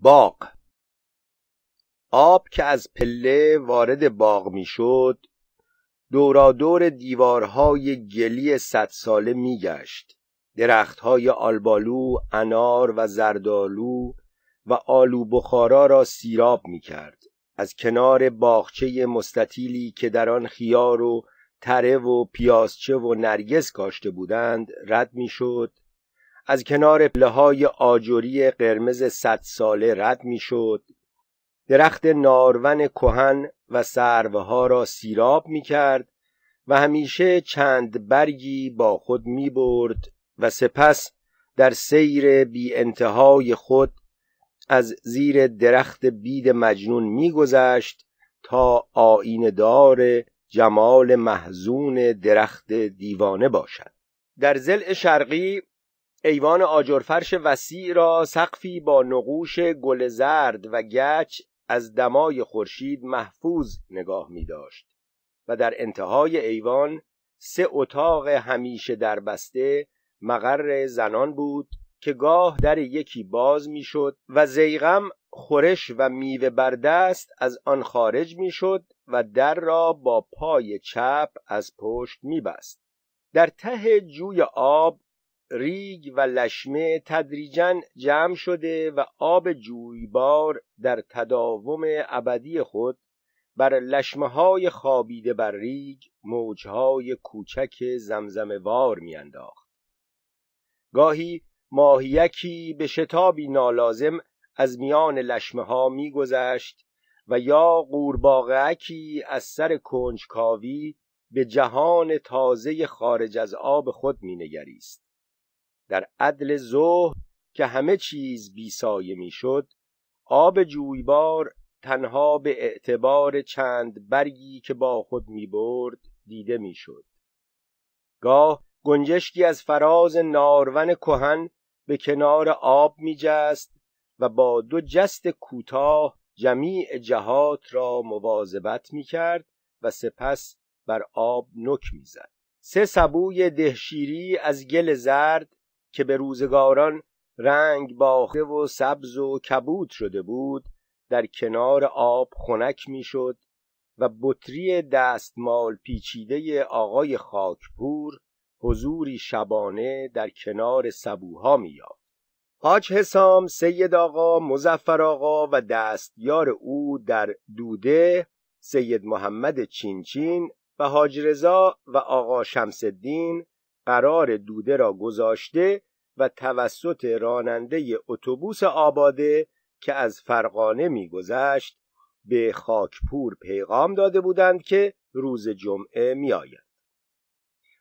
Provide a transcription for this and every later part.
باغ. آب که از پله وارد باغ می‌شد دورادور دیوارهای گلی صد ساله میگشت. درختهای آلبالو، انار و زردالو و آلو بخارا را سیراب می‌کرد. از کنار باغچه مستطیلی که در آن خیار و تره و پیازچه و نرگس کاشته بودند رد می‌شد. از کنار پله های آجوری قرمز صد ساله رد می‌شد. درخت نارون کهن و سروها را سیراب می کرد و همیشه چند برگی با خود می برد و سپس در سیر بی انتهای خود از زیر درخت بید مجنون میگذشت تا آین دار جمال محزون درخت دیوانه باشد. در زل شرقی ایوان آجرفرش وسیع را سقفی با نقوش گل زرد و گچ از دمای خورشید محفوظ نگاه می داشت و در انتهای ایوان سه اتاق همیشه در بسته مقر زنان بود که گاه در یکی باز می‌شد و زیغم خورش و میوه بر دست از آن خارج می‌شد و در را با پای چپ از پشت میبست در ته جوی آب ریگ و لشمه تدریجا جمع شده و آب جویبار در تداوم ابدی خود بر لشمه های خوابیده بر ریگ موجهای کوچک زمزم وار میانداخت. گاهی ماهیکی به شتابی نالازم از میان لشمه ها میگذشت و یا قورباغهکی از سر کنجکاوی به جهان تازه خارج از آب خود مینگریست. در عدل ظهر که همه چیز بیسایه می‌شد آب جویبار تنها به اعتبار چند برگی که با می می‌برد دیده می‌شد گاه گنجشکی از فراز نارون کهن به کنار آب میجست و با دو جست کوتاه جمیع جهات را مواظبت می‌کرد و سپس بر آب نک می‌زد سه سبوی دهشیری از گل زرد که به روزگاران رنگ باخته و سبز و کبود شده بود در کنار آب خنک می‌شد و بطری دستمال پیچیده آقای خاکپور حضوری شبانه در کنار سبوها میافت حاج حسام سید آقا مزفر آقا و دستیار او در دوده سید محمد چینچین و حاج رضا و آقا شمسدین قرار دوده را گذاشته و توسط راننده اتوبوس آباده که از فرقانه میگذشت به خاکپور پیغام داده بودند که روز جمعه میآید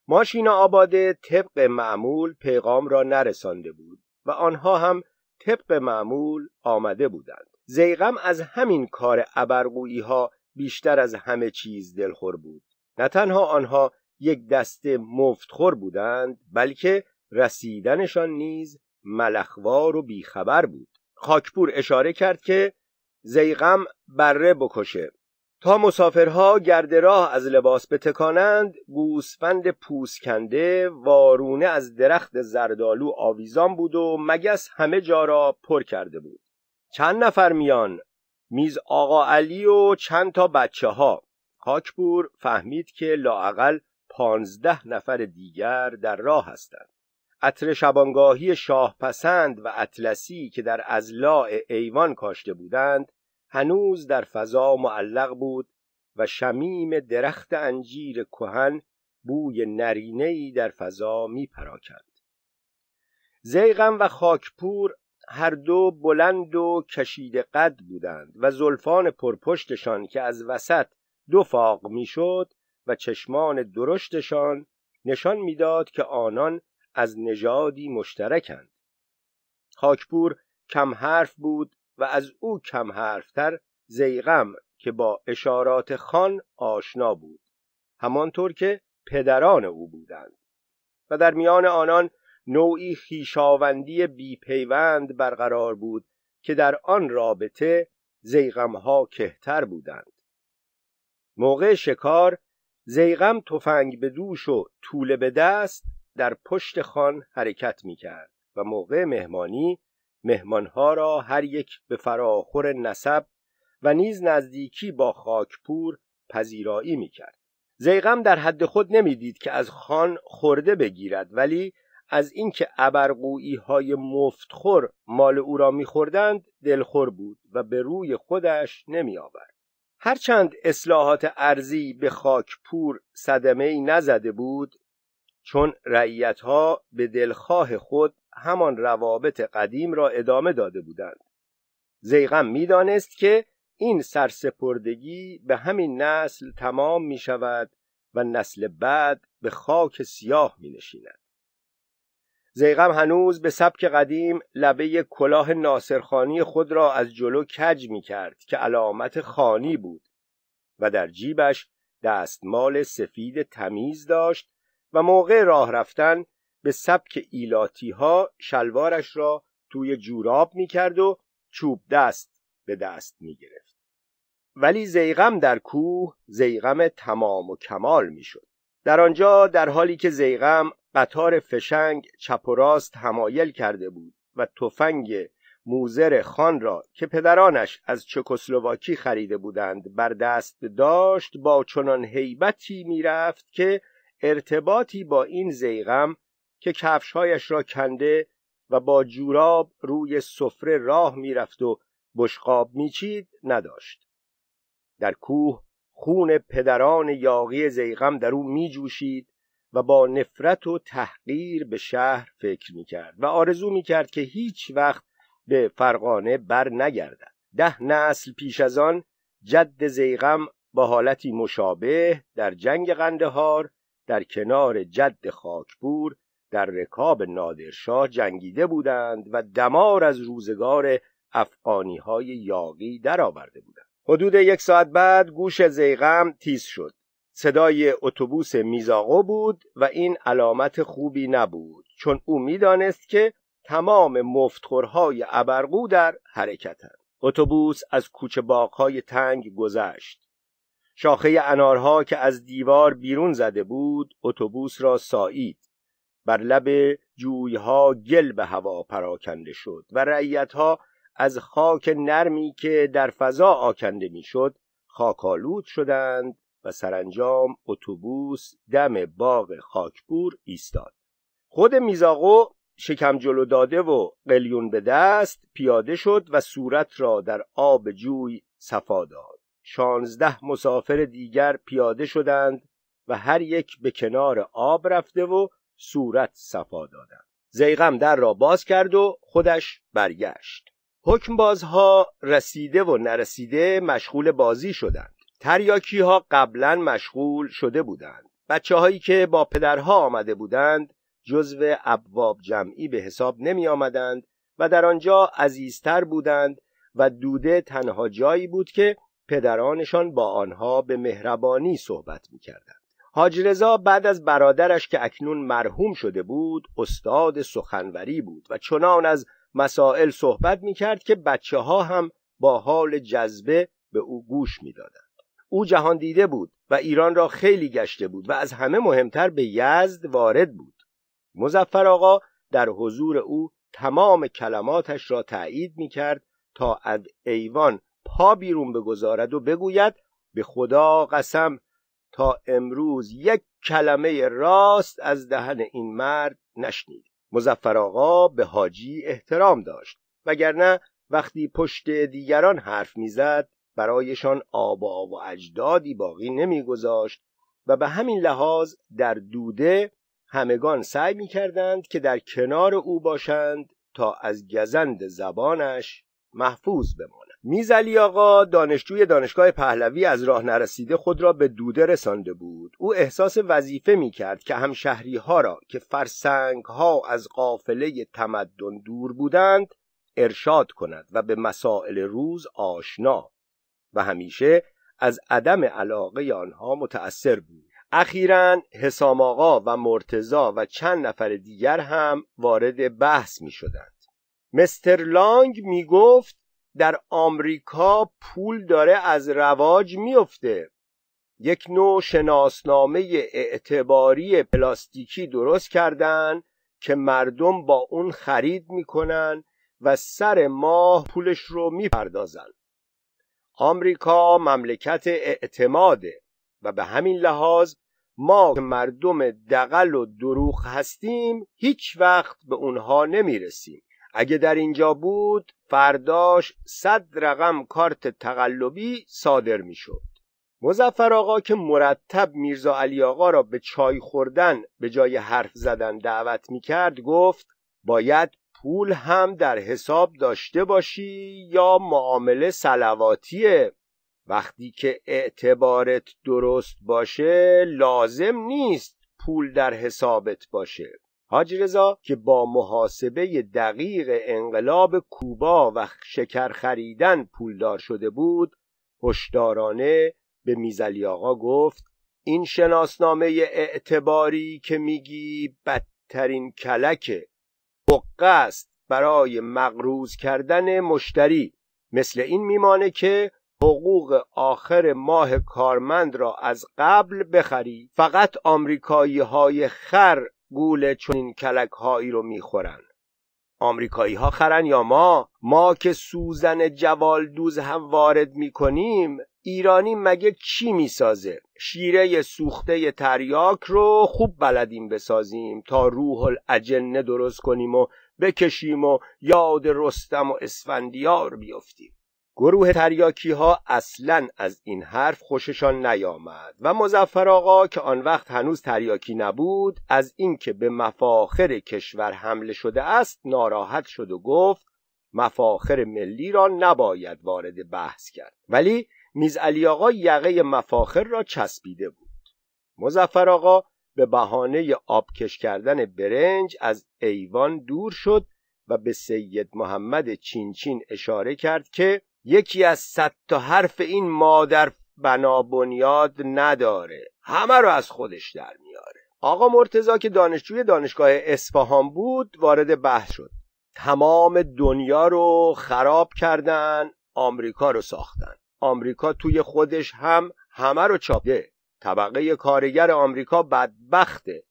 ماشین آباده طبق معمول پیغام را نرسانده بود و آنها هم طبق معمول آمده بودند. زیغم از همین کار ابرقویی ها بیشتر از همه چیز دلخور بود. نه تنها آنها یک دسته مفتخور بودند بلکه رسیدنشان نیز ملخوار و بیخبر بود. خاکپور اشاره کرد که زیغم بره بکشه. تا مسافرها گرد راه از لباس بتکانند گوسفند پوسکنده وارونه از درخت زردالو آویزان بود و مگس همه جا را پر کرده بود. چند نفر میان؟ میز آقا علی و چند تا بچه ها خاکپور فهمید که لاعقل پانزده نفر دیگر در راه هستند. عطر شبانگاهی شاه پسند و اطلسی که در ازلاع ایوان کاشته بودند هنوز در فضا معلق بود و شمیم درخت انجیر کهن بوی نرینه‌ای در فضا می پراکند زیغم و خاکپور هر دو بلند و کشید قد بودند و زلفان پرپشتشان که از وسط دو فاق می‌شد و چشمان درشتشان نشان می‌داد که آنان از نژادی مشترکند. خاکپور کم حرف بود و از او کم حرفتر زیغم که با اشارات خان آشنا بود همانطور که پدران او بودند. و در میان آنان نوعی خیشاوندی بیپیوند برقرار بود که در آن رابطه زیغمها کهتر بودند. موقع شکار زیغم تفنگ به دوش و طوله به دست در پشت خان حرکت می کرد و موقع مهمانی مهمانها را هر یک به فراخور نسب و نیز نزدیکی با خاکپور پذیرایی می‌کرد زیغم در حد خود نمی‌دید که از خان خورده بگیرد ولی از اینکه ابرقویی های مفتخور مال او را میخوردند دلخور بود و به روی خودش نمی آورد. هرچند اصلاحات ارزی به خاکپور صدمه ای نزده بود چون رعیتها به دلخواه خود همان روابط قدیم را ادامه داده بودند زیغم می‌دانست که این سرسپردگی به همین نسل تمام می شود و نسل بعد به خاک سیاه می نشیند. زیغم هنوز به سبک قدیم لبه کلاه ناصرخانی خود را از جلو کج می کرد که علامت خانی بود و در جیبش دستمال سفید تمیز داشت و موقع راه رفتن به سبک ایلاتی ها شلوارش را توی جوراب می کرد و چوب دست به دست می گرفت. ولی زیغم در کوه زیغم تمام و کمال می شد. در آنجا در حالی که زیغم قطار فشنگ چپ و راست همایل کرده بود و تفنگ موزر خان را که پدرانش از چکسلواکی خریده بودند بر دست داشت با چنان هیبتی می‌رفت که ارتباطی با این زیغم که کفشهایش را کنده و با جوراب روی سفره راه می‌رفت و بشقاب میچید نداشت. در کوه خون پدران یاقی زیغم در او میجوشید و با نفرت و تحقیر به شهر فکر می‌کرد و آرزو می‌کرد که هیچ وقت به فرقانه بر نگردد. ده نسل پیش از آن جد زیغم با حالتی مشابه در جنگ قندهار در کنار جد خاکپور در رکاب نادرشاه جنگیده بودند و دمار از روزگار افغانی های یاقی درآورده بودند. حدود یک ساعت بعد گوش زیغم تیز شد. صدای اتوبوس میزاقو بود و این علامت خوبی نبود چون او می‌دانست که تمام مفتخورهای ابرقو در حرکتند. اتوبوس از کوچه باغهای تنگ گذشت. شاخه انارها که از دیوار بیرون زده بود اتوبوس را سایید بر لب جویها گل به هوا پراکنده شد و رعیتها از خاک نرمی که در فضا آکنده می‌شد خاکالود شدند و سرانجام اتوبوس دم باغ خاکپور ایستاد. خود میزاقو شکم جلو داده و قلیون به دست پیاده شد و صورت را در آب جوی صفا داد. شانزده مسافر دیگر پیاده شدند و هر یک به کنار آب رفته و صورت صفا دادند. زیغم در را باز کرد و خودش برگشت. حکمبازها رسیده و نرسیده مشغول بازی شدند. تریاکی ها قبلا مشغول شده بودند. بچه هایی که با پدرها آمده بودند جزو ابواب جمعی به حساب نمی آمدند و در آنجا عزیزتر بودند و دوده تنها جایی بود که پدرانشان با آنها به مهربانی صحبت می کردند. حاج رضا بعد از برادرش که اکنون مرحوم شده بود استاد سخنوری بود و چنان از مسائل صحبت می کرد که بچه ها هم با حال جذبه به او گوش می دادند. او جهان دیده بود و ایران را خیلی گشته بود و از همه مهمتر به یزد وارد بود مزفر آقا در حضور او تمام کلماتش را تایید می کرد تا از ایوان پا بیرون بگذارد و بگوید به خدا قسم تا امروز یک کلمه راست از دهن این مرد نشنید. مزفر آقا به حاجی احترام داشت وگرنه وقتی پشت دیگران حرف می‌زد برایشان آبا و اجدادی باقی نمیگذاشت و به همین لحاظ در دوده همگان سعی می‌کردند که در کنار او باشند تا از گزند زبانش محفوظ بماند. میزلی آقا دانشجوی دانشگاه پهلوی از راه نرسیده خود را به دوده رسانده بود. او احساس وظیفه می‌کرد که هم شهری ها را که فرسنگ ها از قافله تمدن دور بودند ارشاد کند و به مسائل روز آشنا. و همیشه از عدم علاقه آنها متأثر بود. اخیرا حسام آقا و مرتزا و چند نفر دیگر هم وارد بحث می شدند مستر لانگ می گفت در آمریکا پول داره از رواج میفته یک نوع شناسنامه اعتباری پلاستیکی درست کردن که مردم با اون خرید می‌کنن و سر ماه پولش رو می‌پردازن. آمریکا مملکت اعتماده و به همین لحاظ ما که مردم دقل و دروغ هستیم هیچ وقت به اونها نمی‌رسیم. اگه در اینجا بود فرداش صد رقم کارت تقلبی صادر می‌شد. مزفر آقا که مرتب میرزا علی آقا را به چای خوردن به جای حرف زدن دعوت می‌کرد گفت باید پول هم در حساب داشته باشی یا معامله سلواتیه وقتی که اعتبارت درست باشه لازم نیست پول در حسابت باشه. حاج رضا که با محاسبه دقیق انقلاب کوبا و شکر خریدن پولدار شده بود هشدارانه به میزلی آقا گفت این شناسنامه اعتباری که میگی بدترین کلکه حقه است برای مقروض کردن مشتری. مثل این میمانه که حقوق آخر ماه کارمند را از قبل بخری. فقط آمریکایی های خر گول چنین کلک هایی رو می‌خورن. آمریکایی ها خرن یا ما؟ ما که سوزن جوالدوز هم وارد می‌کنیم ایرانی مگه چی می‌سازه؟ شیره سوخته تریاک رو خوب بلدیم بسازیم تا روح الاجنه درست کنیم و بکشیم و یاد رستم و اسفندیار بیفتیم. گروه تریاکی ها اصلا از این حرف خوششان نیامد و مزفر آقا که آن وقت هنوز تریاکی نبود از اینکه به مفاخر کشور حمله شده است ناراحت شد و گفت مفاخر ملی را نباید وارد بحث کرد. ولی میز علی آقا یقه مفاخر را چسبیده بود. مزفر آقا به بهانه آبکش کردن برنج از ایوان دور شد و به سید محمد چینچین اشاره کرد که یکی از صد تا حرف این مادر بنا بنیاد نداره. همه رو از خودش در میاره. آقا مرتزا که دانشجوی دانشگاه اصفهان بود وارد بحث شد. تمام دنیا رو خراب کردن آمریکا رو ساختن. آمریکا توی خودش هم همه رو چاپه. طبقه کارگر آمریکا بدبخته.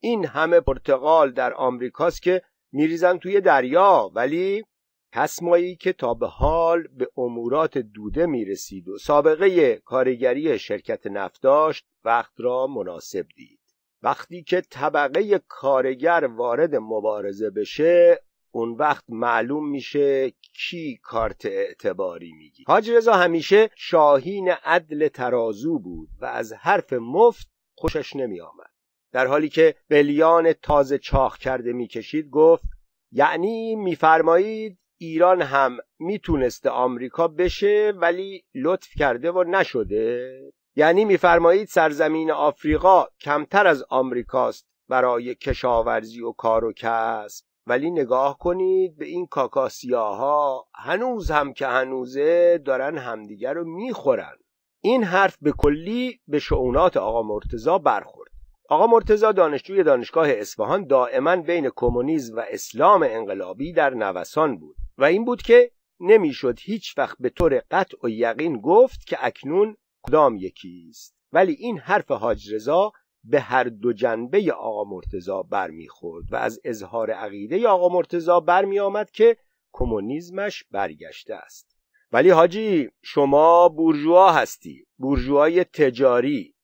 این همه پرتغال در آمریکاست که میریزن توی دریا ولی کسمایی که تا به حال به امورات دوده می‌رسید و سابقه کارگری شرکت نفت داشت وقت را مناسب دید وقتی که طبقه کارگر وارد مبارزه بشه اون وقت معلوم میشه کی کارت اعتباری میگی حاج رضا همیشه شاهین عدل ترازو بود و از حرف مفت خوشش نمی آمد. در حالی که بلیان تازه چاخ کرده می‌کشید گفت یعنی میفرمایید ایران هم می‌تونسته آمریکا بشه ولی لطف کرده و نشده. یعنی میفرمایید سرزمین آفریقا کمتر از آمریکاست برای کشاورزی و کار و کسب. ولی نگاه کنید به این کاکاسیاها هنوز هم که هنوزه دارن همدیگر رو می‌خورن. این حرف به کلی به شعونات آقا مرتزا برخورد. آقا مرتزا دانشجوی دانشگاه اصفهان دائما بین کمونیسم و اسلام انقلابی در نوسان بود. و این بود که نمی‌شد هیچ وقت به طور قطع و یقین گفت که اکنون کدام یکی است. ولی این حرف حاج رضا به هر دو جنبه آقا مرتزا برمیخورد و از اظهار عقیده آقا مرتزا برمی آمد که کمونیسمش برگشته است. ولی حاجی شما بورژوا هستی بورژوای تجاری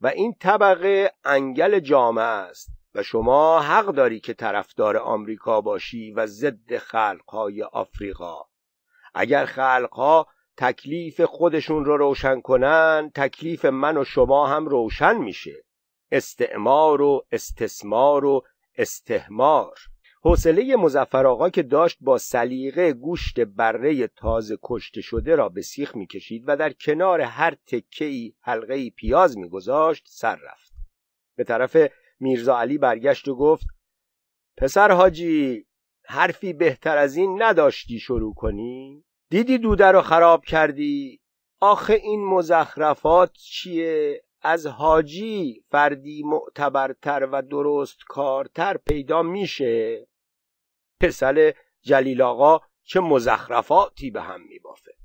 و این طبقه انگل جامعه است. و شما حق داری که طرفدار آمریکا باشی و ضد خلقهای آفریقا. اگر خلقها تکلیف خودشون رو روشن کنن تکلیف من و شما هم روشن میشه. استعمار و استثمار و استهمار حوصله مزفر آقا که داشت با سلیقه گوشت بره تازه کشته شده را به سیخ می‌کشید و در کنار هر تکه حلقه پیاز میگذاشت سر رفت. به طرف میرزا علی برگشت و گفت پسر حاجی حرفی بهتر از این نداشتی شروع کنی؟ دیدی دوده رو خراب کردی؟ آخه این مزخرفات چیه؟ از حاجی فردی معتبرتر و درست کارتر پیدا میشه؟ پسر جلیل آقا چه مزخرفاتی به هم میبافه.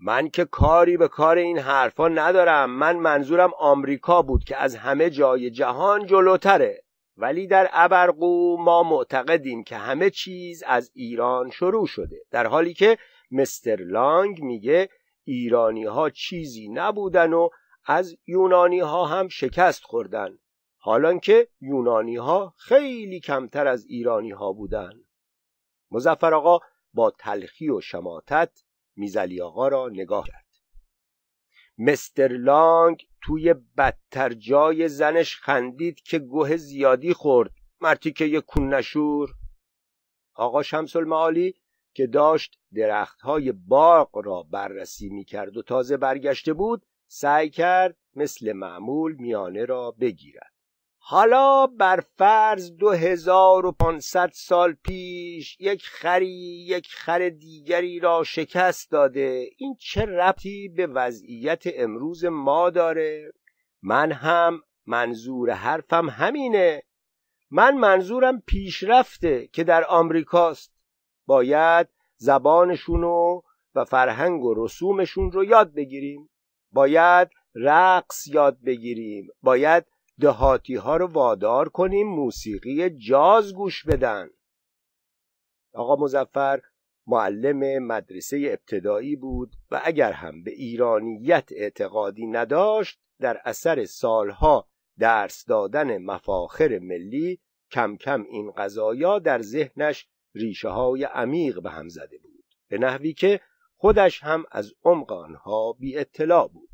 من که کاری به کار این حرفا ندارم. من منظورم آمریکا بود که از همه جای جهان جلوتره. ولی در ابرقو ما معتقدیم که همه چیز از ایران شروع شده. در حالی که مستر لانگ میگه ایرانی ها چیزی نبودن و از یونانی ها هم شکست خوردن. حالان که یونانی ها خیلی کمتر از ایرانی ها بودن. مزفر آقا با تلخی و شماتت میزلی آقا را نگاه کرد. مستر لانگ توی بدتر جای زنش خندید که گوه زیادی خورد. مرتی که یه کون نشور. آقا شمس المعالی که داشت درختهای باغ را بررسی می‌کرد و تازه برگشته بود سعی کرد مثل معمول میانه را بگیرد. حالا بر فرض دو هزار و پانصد سال پیش یک خری یک خر دیگری را شکست داده. این چه ربطی به وضعیت امروز ما داره؟ من هم منظور حرفم همینه. من منظورم پیشرفته که در آمریکاست. باید زبانشونو و فرهنگ و رسومشون رو یاد بگیریم. باید رقص یاد بگیریم. باید دهاتی ها رو وادار کنیم موسیقی جاز گوش بدن. آقا مزفر معلم مدرسه ابتدایی بود و اگر هم به ایرانیت اعتقادی نداشت در اثر سالها درس دادن مفاخر ملی کم کم این قضایا در ذهنش ریشه های عمیق به هم زده بود. به نحوی که خودش هم از عمق آنها بی اطلاع بود.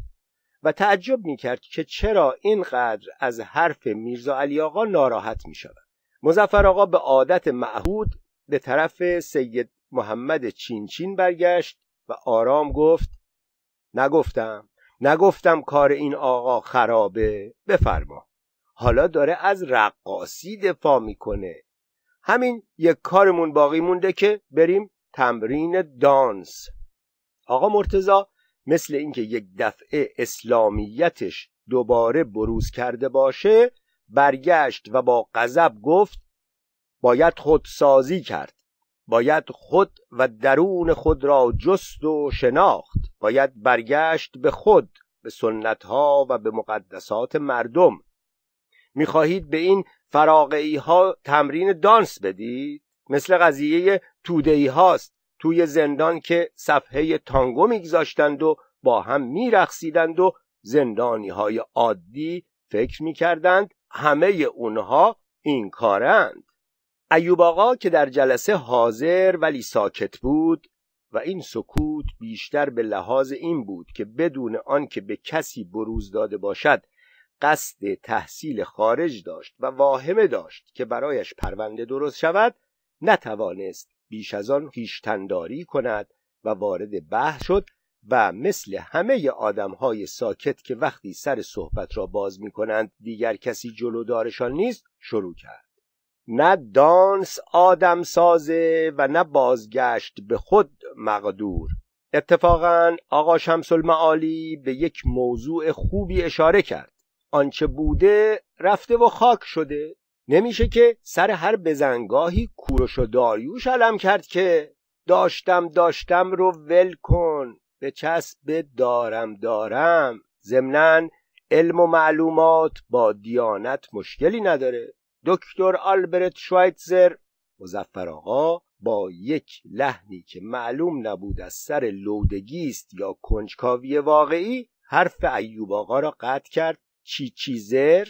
و تعجب می‌کرد که چرا اینقدر از حرف میرزا علی آقا ناراحت می شود مزفر آقا به عادت معهود به طرف سید محمد چینچین برگشت و آرام گفت نگفتم نگفتم کار این آقا خرابه بفرما. حالا داره از رقاصی دفاع می‌کنه. همین یک کارمون باقی مونده که بریم تمرین دانس. آقا مرتزا مثل اینکه یک دفعه اسلامیتش دوباره بروز کرده باشه برگشت و با غضب گفت باید خودسازی کرد. باید خود و درون خود را جست و شناخت. باید برگشت به خود به سنتها و به مقدسات مردم. می‌خواهید به این فراقعی ها تمرین دانس بدید؟ مثل قضیه تودهی هاست. توی زندان که صفحه تانگو میگذاشتند و با هم میرقصیدند و زندانی های عادی فکر می‌کردند همه اونها این کارند. ایوب آقا که در جلسه حاضر ولی ساکت بود و این سکوت بیشتر به لحاظ این بود که بدون آنکه به کسی بروز داده باشد قصد تحصیل خارج داشت و واهمه داشت که برایش پرونده درست شود نتوانست بیش از آن خیشتنداری کند و وارد بحث شد و مثل همه آدمهای ساکت که وقتی سر صحبت را باز می کنند دیگر کسی جلودارشان نیست شروع کرد. نه دانس آدم سازه و نه بازگشت به خود مقدور. اتفاقا آقا شمس المعالی به یک موضوع خوبی اشاره کرد. آنچه بوده رفته و خاک شده. نمیشه که سر هر بزنگاهی کوروش و داریوش علم کرد که داشتم داشتم رو ول کن به چسب دارم دارم. ضمنا علم و معلومات با دیانت مشکلی نداره. دکتر آلبرت شوایتزر مزفر آقا با یک لحنی که معلوم نبود از سر لودگی است یا کنجکاوی واقعی حرف ایوب آقا را قطع کرد. چی چیزر؟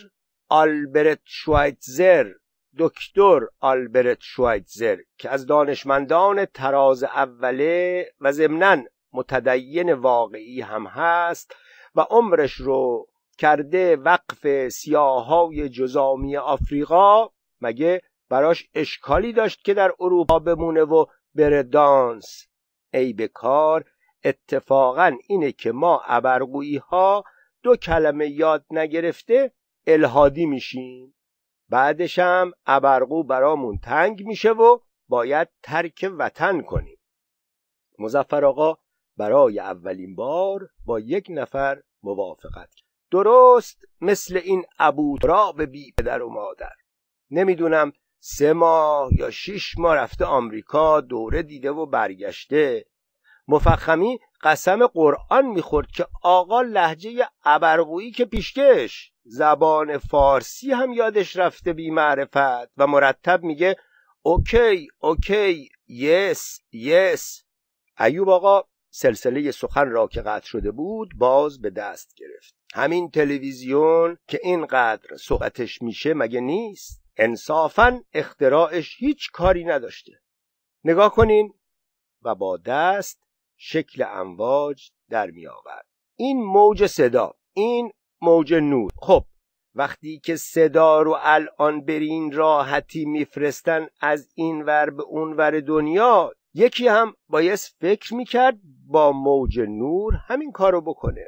آلبرت شوایتزر دکتر آلبرت شوایتزر که از دانشمندان تراز اوله و ضمنا متدین واقعی هم هست و عمرش رو کرده وقف سیاهای جزامی آفریقا مگه براش اشکالی داشت که در اروپا بمونه و بره دانس؟ ای به کار اتفاقا اینه که ما ابرگویی ها دو کلمه یاد نگرفته الهادی میشیم. بعدش هم ابرقو برامون تنگ میشه و باید ترک وطن کنیم. مزفر آقا برای اولین بار با یک نفر موافقت کرد. درست مثل این ابوتراب بی پدر و مادر. نمی‌دونم سه ماه یا شیش ماه رفته آمریکا دوره دیده و برگشته. مفخمی قسم قرآن می‌خورد که آقا لهجه ابرقویی که پیشکش. زبان فارسی هم یادش رفته بی معرفت و مرتب میگه okay okay yes yes. ایوب آقا سلسله سخن را که قطع شده بود باز به دست گرفت. همین تلویزیون که اینقدر صحبتش میشه مگه نیست؟ انصافا اختراعش هیچ کاری نداشته. نگاه کنین. و با دست شکل امواج در می آورد. این موج صدا این موج نور. خب وقتی که صدا رو الان برین راحتی میفرستن از این ور به اون ور دنیا یکی هم بایست فکر می‌کرد با موج نور همین کارو بکنه.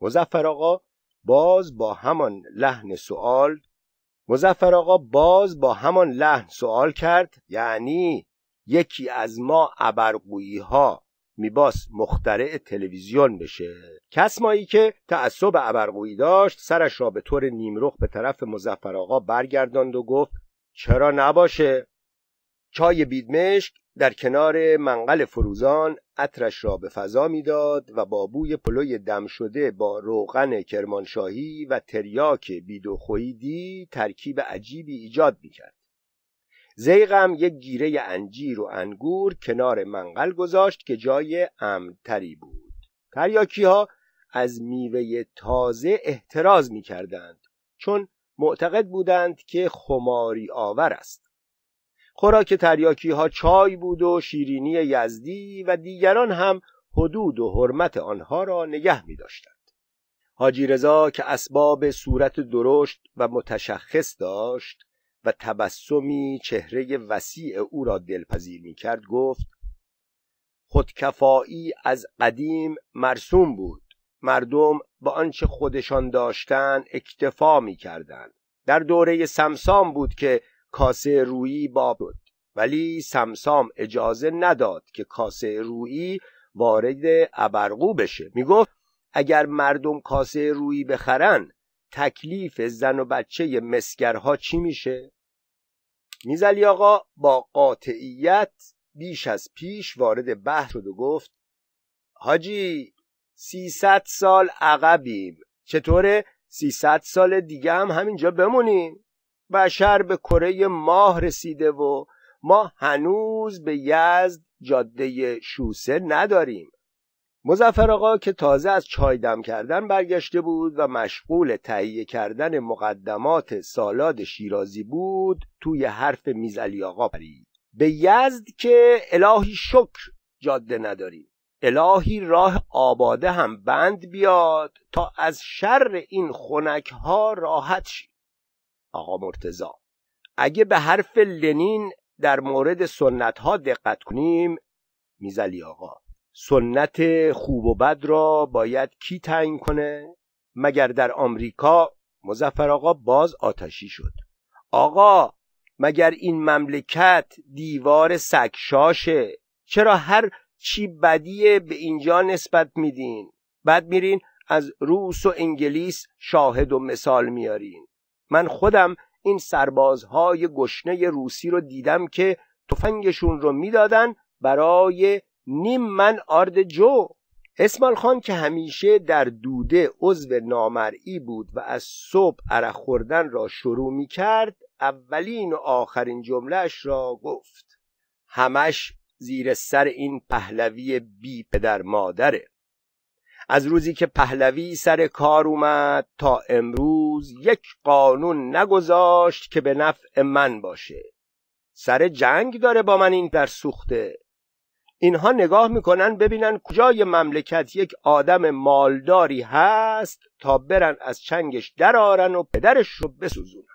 مزفر آقا باز با همان لحن سوال مزفر آقا باز با همان لحن سوال کرد یعنی یکی از ما ابرقویی ها میباس مخترع تلویزیون بشه. کسمایی که تعصب ابرقویی داشت سرش را به طور نیمرخ به طرف مزفر آقا برگرداند و گفت چرا نباشه؟ چای بیدمشک در کنار منقل فروزان عطرش را به فضا می‌داد و با بوی پلوی دم شده با روغن کرمانشاهی و تریاک بیدوخویدی ترکیب عجیبی ایجاد می‌کرد. زیغم یک گیره انجیر و انگور کنار منقل گذاشت که جای امتری بود تریاکی ها از میوه تازه احتراز می کردند چون معتقد بودند که خماری آور است خوراک تریاکی ها چای بود و شیرینی یزدی و دیگران هم حدود و حرمت آنها را نگه می داشتند. حاجی رضا که اسباب صورت درشت و متشخص داشت و تبسمی چهره وسیع او را دلپذیر می کرد گفت خودکفایی از قدیم مرسوم بود. مردم با آنچه خودشان داشتن اکتفا می کردن. در دوره سمسام بود که کاسه رویی با بود. ولی سمسام اجازه نداد که کاسه رویی وارد ابرقو بشه. می‌گفت اگر مردم کاسه رویی بخرن تکلیف زن و بچه مسگرها چی میشه؟ میزلی آقا با قاطعیت بیش از پیش وارد بحث شد و گفت حاجی سیصد سال عقبیم. چطوره؟ سیصد سال دیگه هم همینجا بمونیم. بشر به کره ماه رسیده و ما هنوز به یزد جاده شوسه نداریم. مزفر آقا که تازه از چای دم کردن برگشته بود و مشغول تهیه کردن مقدمات سالاد شیرازی بود توی حرف میزعلی آقا پرید. به یزد که الهی شکر جاده نداریم الهی راه آباده هم بند بیاد تا از شر این خونک ها راحت شید آقا مرتزا اگه به حرف لنین در مورد سنت ها دقت کنیم میزلی آقا. سنت خوب و بد را باید کی تعیین کنه؟ مگر در آمریکا؟ مزفر آقا باز آتشی شد. آقا مگر این مملکت دیوار سگشاشه؟ چرا هر چی بدیه به اینجا نسبت میدین؟ بعد میرین از روس و انگلیس شاهد و مثال میارین. من خودم این سربازهای گشنه روسی رو دیدم که تفنگشون رو می‌دادن برای نیم من آرد جو. اسمال خان که همیشه در دوده عضو نامرئی بود و از صبح عرق خوردن را شروع می کرد اولین و آخرین جملهش را گفت. همش زیر سر این پهلوی بی پدر مادره. از روزی که پهلوی سر کار اومد تا امروز یک قانون نگذاشت که به نفع من باشه. سر جنگ داره با من این در سوخته. اینها نگاه می‌کنن ببینن کجای مملکت یک آدم مالداری هست تا برن از چنگش درارن و پدرش رو بسوزونن.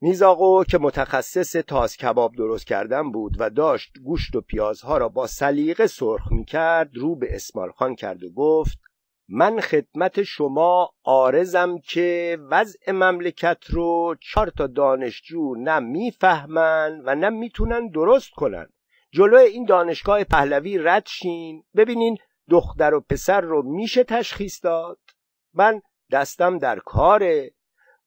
میزاقو که متخصص تاز کباب درست کردن بود و داشت گوشت و پیازها را با سلیقه سرخ می‌کرد رو به اسمال خان کرد و گفت من خدمت شما آرزم که وضع مملکت رو چهار تا دانشجو نه می‌فهمن و نه می‌تونن درست کنن. جلوی این دانشگاه پهلوی رد شین. ببینین دختر و پسر رو میشه تشخیص داد؟ من دستم در کاره.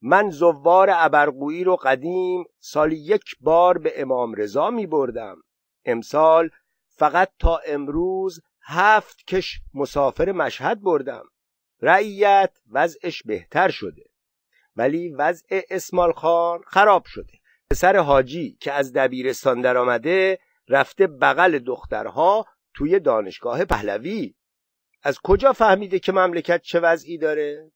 من زوار ابرقویی رو قدیم سالی یک بار به امام رضا می بردم. امسال فقط تا امروز هفت کش مسافر مشهد بردم. رعیت وضعش بهتر شده. ولی وضع اسمال خان خراب شده. پسر حاجی که از دبیرستان درآمده رفته بغل دخترها توی دانشگاه پهلوی. از کجا فهمیده که مملکت چه وضعی داره؟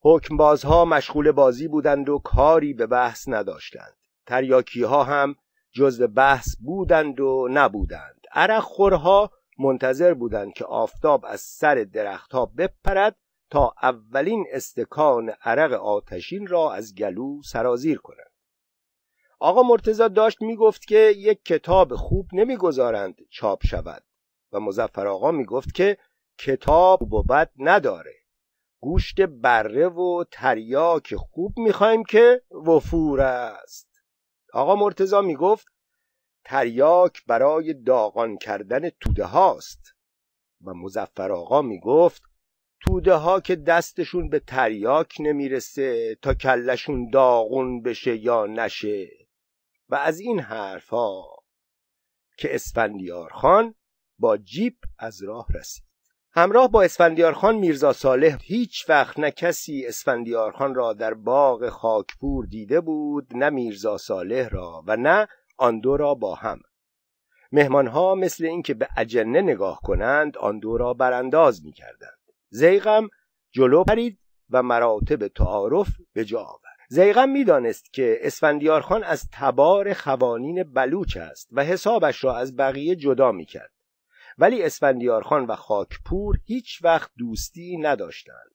حکمبازها مشغول بازی بودند و کاری به بحث نداشتند. تریاکی ها هم جزو بحث بودند و نبودند. عرق خورها منتظر بودند که آفتاب از سر درختها بپرد تا اولین استکان عرق آتشین را از گلو سرازیر کنند. آقا مرتزا داشت می‌گفت که یک کتاب خوب نمی‌گذارند چاپ شود. و مزفر آقا می‌گفت که کتاب و بد نداره. گوشت بره و تریاک خوب می‌خوایم که وفور است. آقا مرتزا می‌گفت تریاک برای داغان کردن توده هاست. و مزفر آقا می‌گفت توده ها که دستشون به تریاک نمی‌رسه تا کلشون داغون بشه یا نشه. و از این حرف ها که اسفندیار خان با جیپ از راه رسید. همراه با اسفندیار خان میرزا صالح هیچ وقت نه کسی اسفندیار خان را در باغ خاکپور دیده بود نه میرزا صالح را و نه آن دو را با هم. مهمانها مثل اینکه به اجنه نگاه کنند آن دو را برانداز می‌کردند. زیغم جلو پرید و مراتب تعارف به جا زیغم می‌دانست که اسفندیار خان از تبار خوانین بلوچ است و حسابش را از بقیه جدا می‌کرد. ولی اسفندیار خان و خاکپور هیچ وقت دوستی نداشتند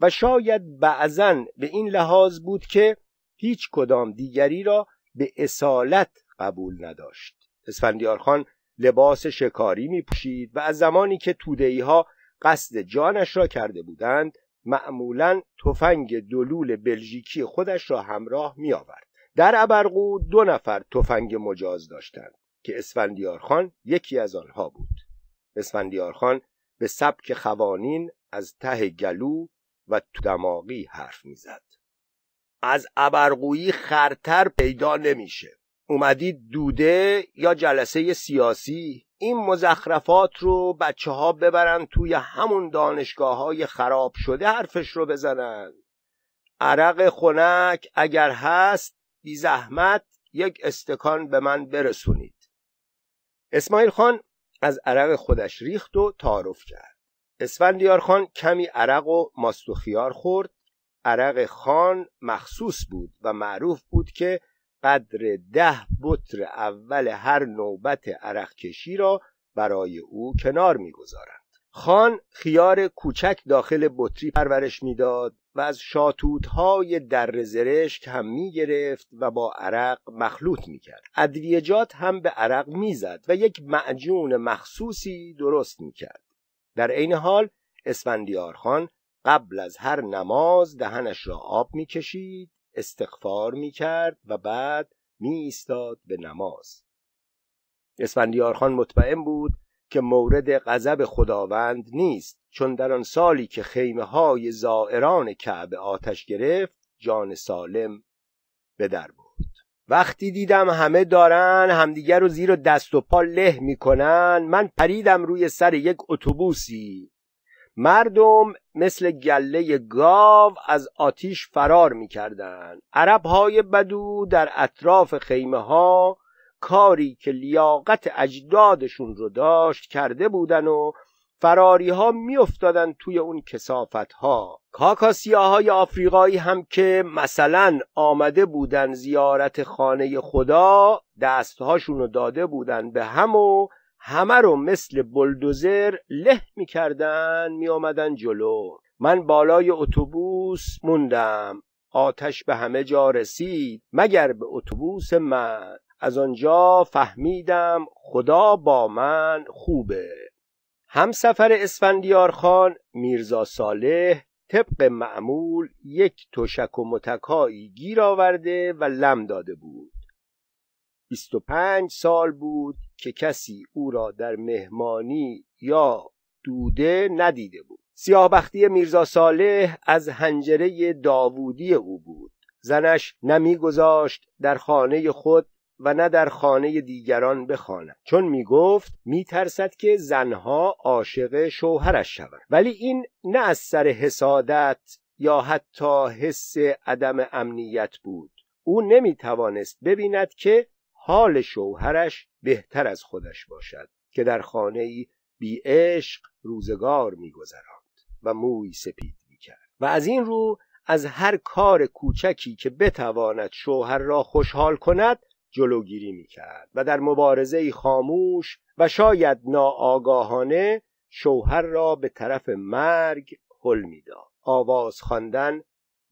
و شاید بعضا به این لحاظ بود که هیچ کدام دیگری را به اصالت قبول نداشت. اسفندیار خان لباس شکاری می پوشید و از زمانی که تودهی ها قصد جانش را کرده بودند معمولا تفنگ دلول بلژیکی خودش را همراه می آورد. در ابرقو دو نفر تفنگ مجاز داشتند که اسفندیار خان یکی از آنها بود. اسفندیار خان به سبک خوانین از ته گلو و تو دماغی حرف می‌زد. از ابرقویی خرتر پیدا نمیشه. اومدید دوده یا جلسه سیاسی؟ این مزخرفات رو بچه ها ببرن توی همون دانشگاه های خراب شده حرفش رو بزنن. عرق خنک اگر هست بی زحمت یک استکان به من برسونید. اسماعیل خان از عرق خودش ریخت و تعارف کرد. اسفندیار خان کمی عرق و ماستوخیار خورد. عرق خان مخصوص بود و معروف بود که قدر ده بطر اول هر نوبت عرق کشی را برای او کنار می‌گذارند. خان خیار کوچک داخل بطری پرورش می‌داد و از شاتودهای در زرشک هم می گرفت و با عرق مخلوط می کرد ادویجات هم به عرق می‌زد و یک معجون مخصوصی درست می کرد در عین حال اسفندیار خان قبل از هر نماز دهنش را آب می کشید استغفار می کرد و بعد می ایستاد به نماز. اسفندیار خان مطمئن بود که مورد غضب خداوند نیست چون در آن سالی که خیمه های زائران کعبه آتش گرفت جان سالم به در بود وقتی دیدم همه دارن همدیگر رو زیر دست و پا له می‌کنن من پریدم روی سر یک اتوبوسی. مردم مثل گله گاو از آتیش فرار می‌کردند. عرب های بدو در اطراف خیمه ها کاری که لیاقت اجدادشون رو داشت کرده بودن و فراری ها افتادن توی اون کسافت ها کاکاسیاهای آفریقایی هم که مثلا آمده بودن زیارت خانه خدا دستهاشون رو داده بودن به هم و همه رو مثل بلدوزر له می‌کردن میآمدن جلو. من بالای اتوبوس موندم. آتش به همه جا رسید مگر به اتوبوس من. از آنجا فهمیدم خدا با من خوبه. همسفر اسفندیار خان میرزا صالح طبق معمول یک تشک و متکایی گیر آورده و لم داده بود. بیست و پنج سال بود که کسی او را در مهمانی یا دوده ندیده بود. سیاهبختی میرزا صالح از هنجره داوودی او بود. زنش نمیگذاشت در خانه خود و نه در خانه دیگران بخواند. چون می‌گفت میترسد که زنها عاشق شوهرش شوند. ولی این نه از سر حسادت یا حتی حس عدم امنیت بود. او نمی‌توانست ببیند که حال شوهرش بهتر از خودش باشد که در خانه ای بی عشق روزگار میگذراند و موی سپید می‌کرد. و از این رو از هر کار کوچکی که بتواند شوهر را خوشحال کند جلوگیری می‌کرد و در مبارزه خاموش و شاید ناآگاهانه شوهر را به طرف مرگ حل می‌داد. آواز خواندن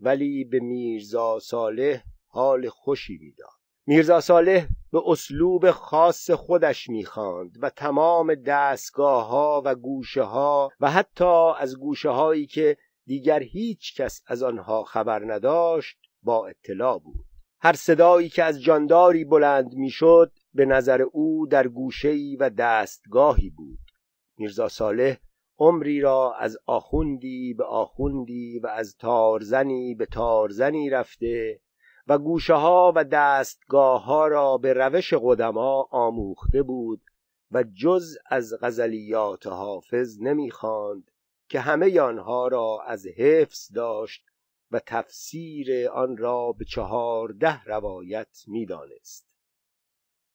ولی به میرزا صالح حال خوشی می‌داد. میرزا صالح به اسلوب خاص خودش می‌خواند و تمام دستگاه ها و گوشه ها و حتی از گوشه هایی که دیگر هیچ کس از آنها خبر نداشت با اطلاع بود. هر صدایی که از جانداری بلند می‌شد به نظر او در گوشه‌ای و دستگاهی بود. میرزا صالح عمری را از آخوندی به آخوندی و از تارزنی به تارزنی رفته و گوشه ها و دستگاه ها را به روش قدما آموخته بود و جز از غزلیات حافظ نمی‌خواند که همه آنها را از حفظ داشت و تفسیر آن را به چهارده روایت می‌دانست.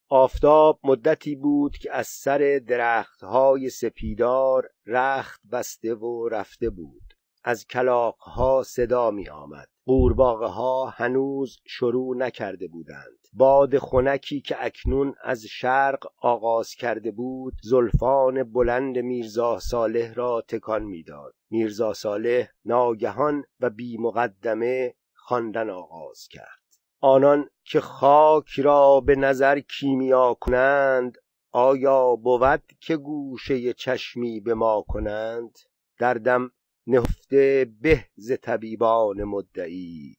آفتاب مدتی بود که از سر درختهای سپیدار رخت بسته و رفته بود. از کلاقها صدا می آمد قورباغه ها هنوز شروع نکرده بودند. باد خنکی که اکنون از شرق آغاز کرده بود زلفان بلند میرزا صالح را تکان می‌داد. میرزا صالح ناگهان و بی مقدمه خواندن آغاز کرد. آنان که خاک را به نظر کیمیا کنند آیا بود که گوشه چشمی به ما کنند؟ دردم نهفته به ز طبیبان مدعی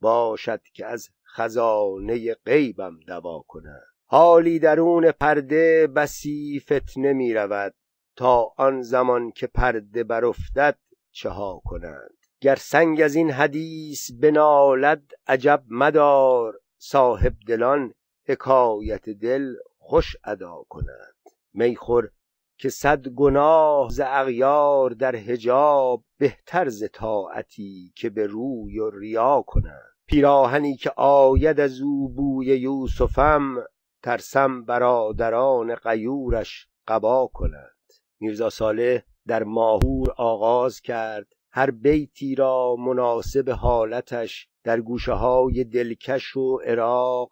باشد که از خزانه غیبم دوا کنند. حالی درون پرده بسی فتنه می رود تا آن زمان که پرده برافتد ها کنند. گر سنگ از این حدیث بنالد عجب مدار صاحب دلان حکایت دل خوش ادا کنند. میخور که صد گناه ز اغیار در حجاب بهتر ز طاعتی که به روی و ریا کنند. پیراهنی که آید از او بوی یوسفم ترسم برادران غیورش قبا کنند. میرزا صالح در ماهور آغاز کرد هر بیتی را مناسب حالتش در گوشه های دلکش و عراق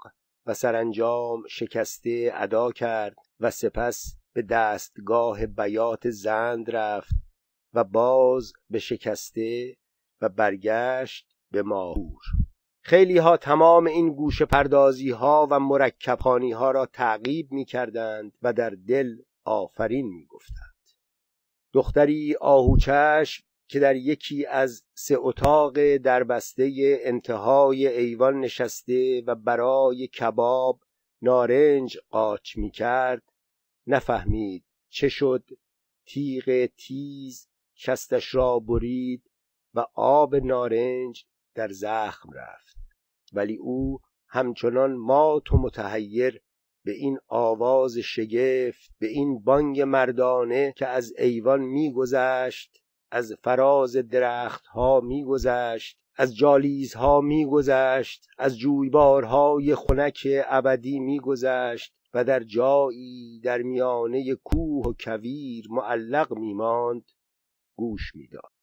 و سرانجام شکسته ادا کرد و سپس به دستگاه بیات زند رفت و باز به شکسته و برگشت به ماهور. خیلی ها تمام این گوش پردازی ها و مرکبانی ها را تعقیب می کردند و در دل آفرین می گفتند دختری آهوچشم که در یکی از سه اتاق در بسته انتهای ایوان نشسته و برای کباب نارنج قاچ می کرد نفهمید چه شد. تیغ تیز شستش را برید و آب نارنج در زخم رفت. ولی او همچنان مات و متحیر به این آواز شگفت به این بانگ مردانه که از ایوان میگذشت از فراز درختها میگذشت از جالیزها میگذشت از جویبارهای خنک ابدی میگذشت. و در جایی در میانه کوه و کویر معلق میماند گوش می‌داد.